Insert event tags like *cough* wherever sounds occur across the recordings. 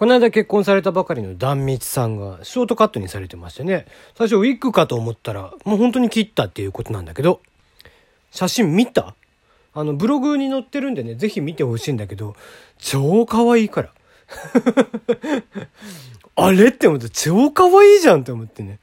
この間結婚されたばかりの壇蜜さんがショートカットにされてましてね。最初ウィッグかと思ったら、もう本当に切ったっていうことなんだけど、写真見た？あの、ブログに載ってるんでね、ぜひ見てほしいんだけど、超可愛いから。*laughs* あれ？って思って、超可愛いじゃんって思ってね。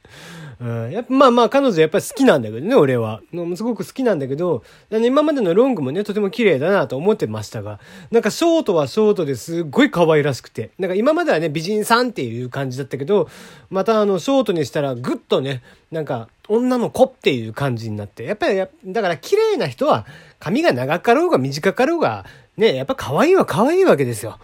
うん、やっぱまあまあ彼女やっぱり好きなんだけどね、俺は。すごく好きなんだけど、今までのロングもね、とても綺麗だなと思ってましたが、なんかショートはショートですっごい可愛らしくて、なんか今まではね、美人さんっていう感じだったけど、またあの、ショートにしたらぐっとね、なんか、女の子っていう感じになって、やっぱりだから綺麗な人は、髪が長かろうが短かろうが、ね、やっぱ可愛いは可愛いわけですよ。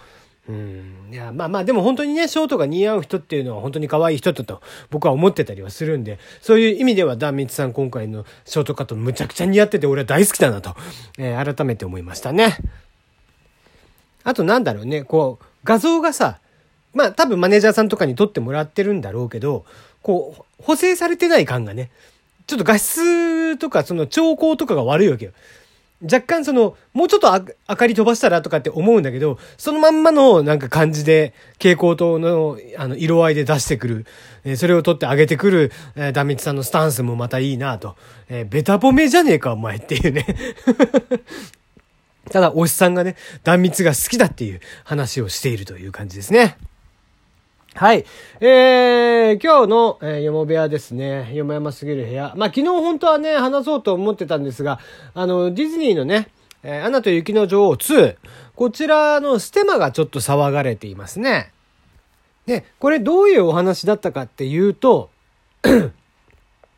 うん。いや、まあまあ、でも本当にね、ショートが似合う人っていうのは本当に可愛い人だと僕は思ってたりはするんで、そういう意味ではダンミツさん今回のショートカットむちゃくちゃ似合ってて俺は大好きだなと、えー、改めて思いましたね。あとなんだろうね、こう、画像がさ、まあ多分マネージャーさんとかに撮ってもらってるんだろうけど、こう、補正されてない感がね、ちょっと画質とかその調光とかが悪いわけよ。若干その、もうちょっと明かり飛ばしたらとかって思うんだけど、そのまんまのなんか感じで、蛍光灯のあの色合いで出してくる、えそれを取ってあげてくる、えー、ダミツさんのスタンスもまたいいなと。えー、ベタ褒めじゃねえかお前っていうね *laughs* ただ、おしさんがね、断蜜が好きだっていう話をしているという感じですね。はい。えー、今日の、えー、よも部屋ですね。よもやますぎる部屋。まあ、昨日本当はね、話そうと思ってたんですが、あの、ディズニーのね、えー、アナと雪の女王2、こちらのステマがちょっと騒がれていますね。で、これどういうお話だったかっていうと、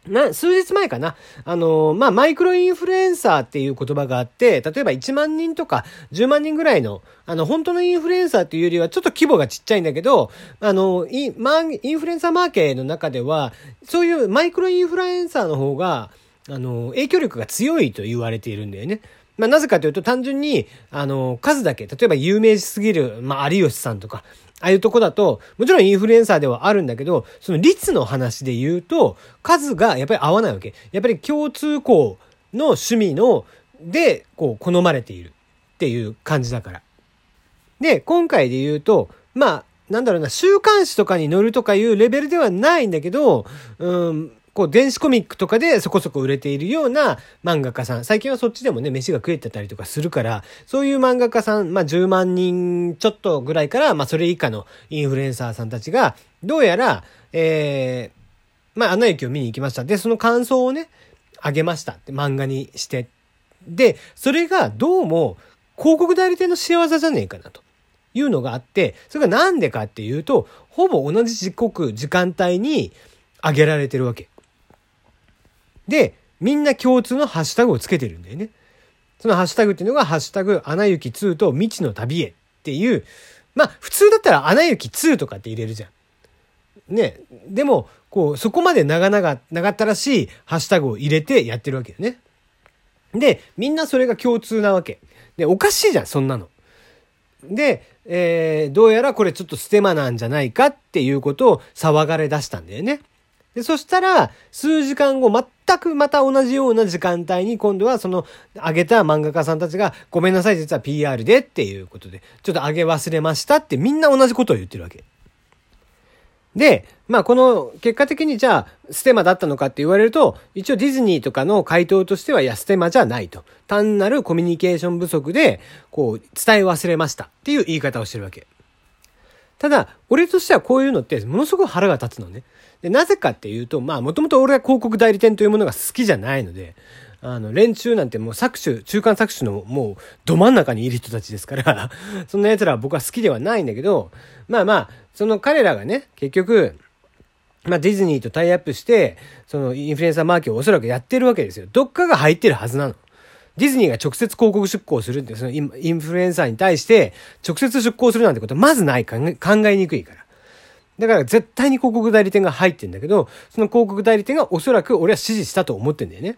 な、数日前かな。あの、まあ、マイクロインフルエンサーっていう言葉があって、例えば1万人とか10万人ぐらいの、あの、本当のインフルエンサーっていうよりはちょっと規模がちっちゃいんだけど、あの、イン、ま、インフルエンサーマーケの中では、そういうマイクロインフルエンサーの方が、あの、影響力が強いと言われているんだよね。まあ、なぜかというと単純に、あの、数だけ、例えば有名すぎる、まあ、有吉さんとか、ああいうとこだと、もちろんインフルエンサーではあるんだけど、その率の話で言うと、数がやっぱり合わないわけ。やっぱり共通項の趣味の、で、こう、好まれているっていう感じだから。で、今回で言うと、まあ、なんだろうな、週刊誌とかに載るとかいうレベルではないんだけど、うん、こう、電子コミックとかでそこそこ売れているような漫画家さん。最近はそっちでもね、飯が食えてたりとかするから、そういう漫画家さん、まあ、10万人ちょっとぐらいから、まあ、それ以下のインフルエンサーさんたちが、どうやら、えー、まあ、アナ雪を見に行きました。で、その感想をね、あげましたって漫画にして。で、それがどうも広告代理店の仕業じゃねえかなと。いうのがあって、それがなんでかっていうと、ほぼ同じ時刻、時間帯に上げられてるわけ。で、みんな共通のハッシュタグをつけてるんだよね。そのハッシュタグっていうのが、ハッシュタグ、アナ雪2と未知の旅へっていう、まあ、普通だったらアナ雪2とかって入れるじゃん。ね。でも、こう、そこまで長々、長ったらしいハッシュタグを入れてやってるわけよね。で、みんなそれが共通なわけ。で、おかしいじゃん、そんなの。で、えー、どうやらこれちょっとステマなんじゃないかっていうことを騒がれ出したんだよね。で、そしたら、数時間後、全くまた同じような時間帯に、今度はその、上げた漫画家さんたちが、ごめんなさい、実は PR でっていうことで、ちょっと上げ忘れましたってみんな同じことを言ってるわけ。で、まあこの結果的にじゃあステマだったのかって言われると、一応ディズニーとかの回答としては、いや、ステマじゃないと。単なるコミュニケーション不足で、こう、伝え忘れましたっていう言い方をしてるわけ。ただ、俺としてはこういうのってものすごく腹が立つのね。で、なぜかっていうと、まあ、もともと俺は広告代理店というものが好きじゃないので、あの、連中なんてもう搾取、中間搾取のもうど真ん中にいる人たちですから *laughs* そんな奴らは僕は好きではないんだけど、まあまあ、その彼らがね、結局、まあディズニーとタイアップして、そのインフルエンサーマーケをおそらくやってるわけですよ。どっかが入ってるはずなの。ディズニーが直接広告出稿するって、そのインフルエンサーに対して直接出稿するなんてことはまずないか考えにくいから。だから絶対に広告代理店が入ってんだけど、その広告代理店がおそらく俺は指示したと思ってんだよね。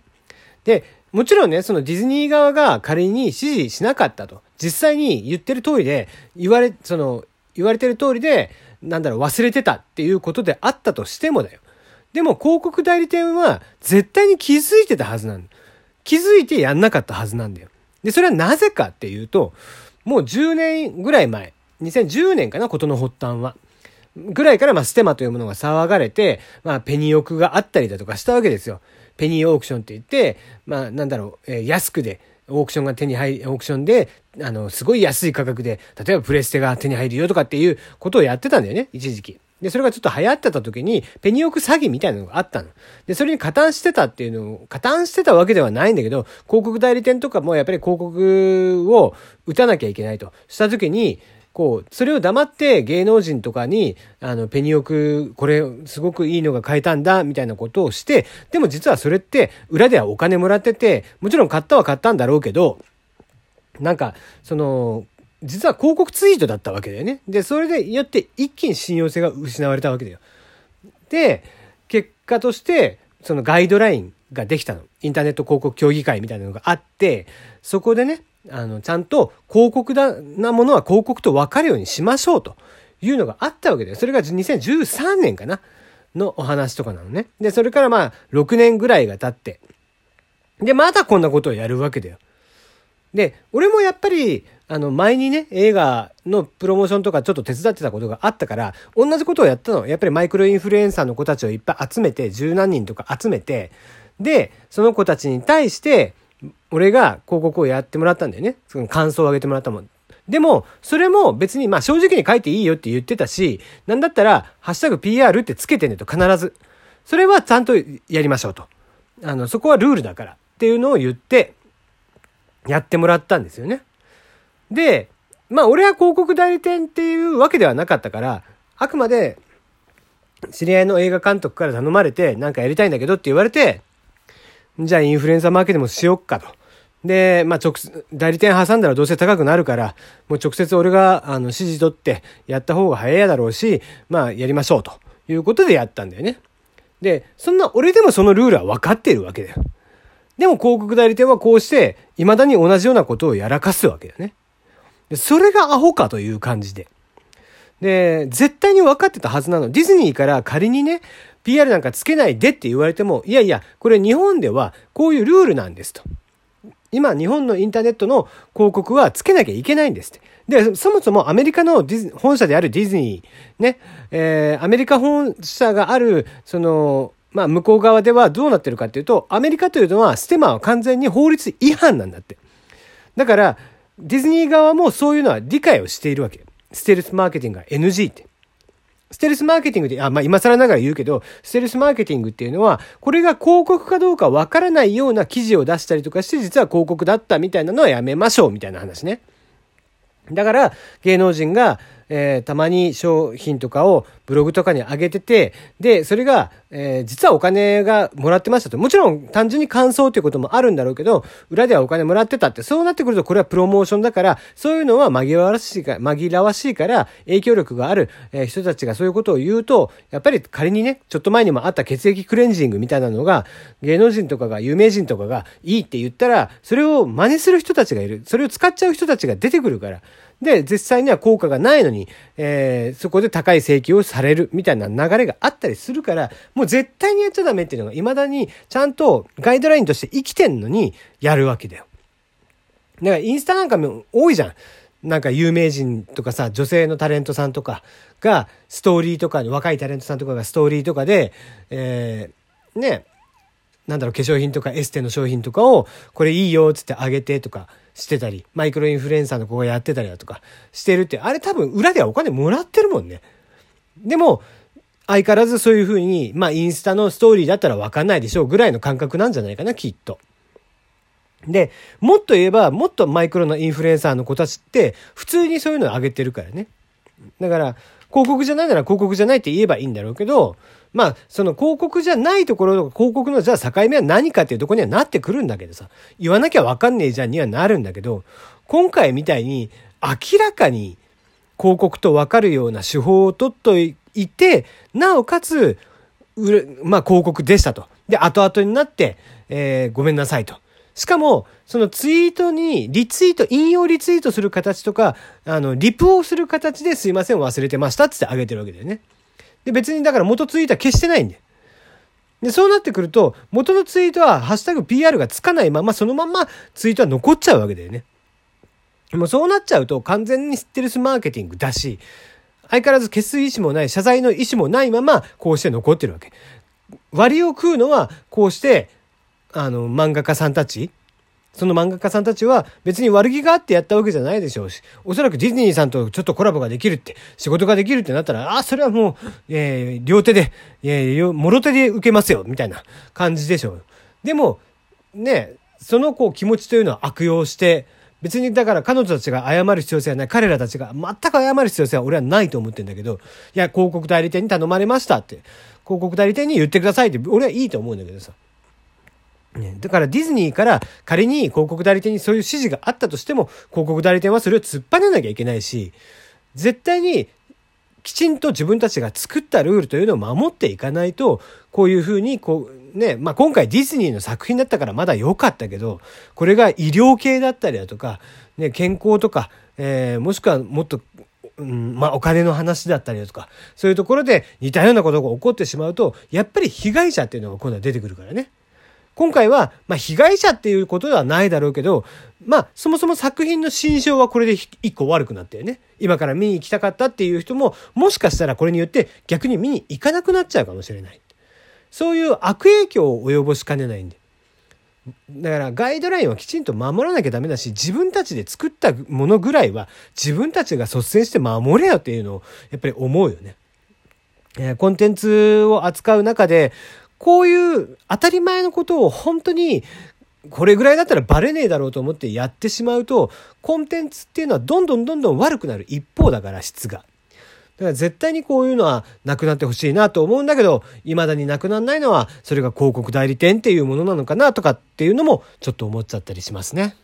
で、もちろんね、そのディズニー側が仮に指示しなかったと。実際に言ってる通りで、言われ、その、言われてる通りで、なんだろう、忘れてたっていうことであったとしてもだよ。でも広告代理店は絶対に気づいてたはずなんだ。気づいてやんなかったはずなんだよ。で、それはなぜかっていうと、もう10年ぐらい前2010年かな、ことの発端は。ぐらいから、まあ、ステマというものが騒がれて、まあ、ペニオクがあったりだとかしたわけですよ。ペニーオークションって言って、まあ、なんだろう、えー、安くで、オークションが手に入り、オークションで、あの、すごい安い価格で、例えばプレステが手に入るよとかっていうことをやってたんだよね、一時期。で、それがちょっと流行ってた時に、ペニオク詐欺みたいなのがあったの。で、それに加担してたっていうのを、加担してたわけではないんだけど、広告代理店とかもやっぱり広告を打たなきゃいけないとした時に、こう、それを黙って芸能人とかに、あの、ペニオク、これすごくいいのが買えたんだ、みたいなことをして、でも実はそれって裏ではお金もらってて、もちろん買ったは買ったんだろうけど、なんか、その、実は広告ツイートだったわけだよね。で、それでよって一気に信用性が失われたわけだよ。で、結果として、そのガイドラインができたの。インターネット広告協議会みたいなのがあって、そこでね、あの、ちゃんと広告だなものは広告と分かるようにしましょうというのがあったわけだよ。それが2013年かなのお話とかなのね。で、それからまあ、6年ぐらいが経って、で、まだこんなことをやるわけだよ。で、俺もやっぱり、あの、前にね、映画のプロモーションとかちょっと手伝ってたことがあったから、同じことをやったの。やっぱりマイクロインフルエンサーの子たちをいっぱい集めて、十何人とか集めて、で、その子たちに対して、俺が広告をやってもらったんだよね。その感想を上げてもらったもん。でも、それも別に、まあ正直に書いていいよって言ってたし、なんだったら、ハッシュタグ PR ってつけてねと必ず。それはちゃんとやりましょうと。あの、そこはルールだからっていうのを言って、やってもらったんですよね。で、まあ俺は広告代理店っていうわけではなかったから、あくまで、知り合いの映画監督から頼まれて、なんかやりたいんだけどって言われて、じゃあインフルエンサーマーケティングもしよっかと。で、まあ、直、代理店挟んだらどうせ高くなるから、もう直接俺が、あの、指示取ってやった方が早いだろうし、まあ、やりましょうということでやったんだよね。で、そんな俺でもそのルールは分かっているわけだよ。でも広告代理店はこうして、未だに同じようなことをやらかすわけだよね。で、それがアホかという感じで。で、絶対に分かってたはずなの。ディズニーから仮にね、PR なんかつけないでって言われても、いやいや、これ日本ではこういうルールなんですと。今、日本のインターネットの広告はつけなきゃいけないんですって。で、そもそもアメリカの本社であるディズニー、ね、えー、アメリカ本社がある、その、まあ、向こう側ではどうなってるかっていうと、アメリカというのは、ステマは完全に法律違反なんだって。だから、ディズニー側もそういうのは理解をしているわけ。ステルスマーケティングが NG って。ステルスマーケティングで、あ、まあ、今更ながら言うけど、ステルスマーケティングっていうのは、これが広告かどうかわからないような記事を出したりとかして、実は広告だったみたいなのはやめましょう、みたいな話ね。だから、芸能人が、えー、たまに商品とかをブログとかに上げてて、で、それが、えー、実はお金がもらってましたと。もちろん単純に感想ということもあるんだろうけど、裏ではお金もらってたって、そうなってくるとこれはプロモーションだから、そういうのは紛らわしいか、紛らわしいから、影響力がある、えー、人たちがそういうことを言うと、やっぱり仮にね、ちょっと前にもあった血液クレンジングみたいなのが、芸能人とかが、有名人とかがいいって言ったら、それを真似する人たちがいる。それを使っちゃう人たちが出てくるから。で、実際には効果がないのに、えー、そこで高い請求をさされるみたいな流れがあったりするから、もう絶対にやっちゃダメっていうのが未だにちゃんとガイドラインとして生きてんのにやるわけだよ。だからインスタなんかも多いじゃん。なんか有名人とかさ、女性のタレントさんとかがストーリーとかに、若いタレントさんとかがストーリーとかで、えー、ね、なんだろう、化粧品とかエステの商品とかを、これいいよ、つってあげてとかしてたり、マイクロインフルエンサーの子がやってたりだとかしてるって、あれ多分裏ではお金もらってるもんね。でも、相変わらずそういう風に、まあインスタのストーリーだったらわかんないでしょうぐらいの感覚なんじゃないかな、きっと。で、もっと言えば、もっとマイクロなインフルエンサーの子たちって、普通にそういうのを上げてるからね。だから、広告じゃないなら広告じゃないって言えばいいんだろうけど、まあ、その広告じゃないところとか広告のじゃあ境目は何かっていうとこにはなってくるんだけどさ、言わなきゃわかんねえじゃんにはなるんだけど、今回みたいに明らかに広告とわかるような手法を取っといて、なおかつ、まあ広告でしたと。で、後々になって、えー、ごめんなさいと。しかも、そのツイートに、リツイート、引用リツイートする形とか、あの、リプをする形ですいません忘れてましたってあげてるわけだよね。で、別にだから元ツイートは消してないんで。で、そうなってくると、元のツイートは、ハッシュタグ PR がつかないまま、そのままツイートは残っちゃうわけだよね。もうそうなっちゃうと完全にステルスマーケティングだし、相変わらず消す意思もない、謝罪の意思もないまま、こうして残ってるわけ。割を食うのは、こうして、あの、漫画家さんたち、その漫画家さんたちは別に悪気があってやったわけじゃないでしょうし、おそらくディズニーさんとちょっとコラボができるって、仕事ができるってなったら、あ、それはもう、えー、両手で、えー、もろ手で受けますよ、みたいな感じでしょう。でも、ね、そのこう気持ちというのは悪用して、別にだから彼女たちが謝る必要性はない。彼らたちが全く謝る必要性は俺はないと思ってんだけど、いや、広告代理店に頼まれましたって、広告代理店に言ってくださいって、俺はいいと思うんだけどさ。ね、だからディズニーから仮に広告代理店にそういう指示があったとしても、広告代理店はそれを突っ張ねなきゃいけないし、絶対にきちんと自分たちが作ったルールというのを守っていかないと、こういうふうに、こう、ね、まあ、今回ディズニーの作品だったからまだ良かったけど、これが医療系だったりだとか、ね、健康とか、えー、もしくはもっと、うん、まあ、お金の話だったりだとか、そういうところで似たようなことが起こってしまうと、やっぱり被害者っていうのが今度は出てくるからね。今回は、まあ、被害者っていうことではないだろうけど、まあ、そもそも作品の心象はこれで一個悪くなったよね。今から見に行きたかったっていう人も、もしかしたらこれによって逆に見に行かなくなっちゃうかもしれない。そういう悪影響を及ぼしかねないんで。だからガイドラインはきちんと守らなきゃダメだし、自分たちで作ったものぐらいは自分たちが率先して守れよっていうのをやっぱり思うよね。え、コンテンツを扱う中で、こういう当たり前のことを本当にこれぐらいだったらバレねえだろうと思ってやってしまうと、コンテンツっていうのはどんどんどんどん悪くなる一方だから質が。だから絶対にこういうのはなくなってほしいなと思うんだけど、未だになくならないのは、それが広告代理店っていうものなのかなとかっていうのもちょっと思っちゃったりしますね。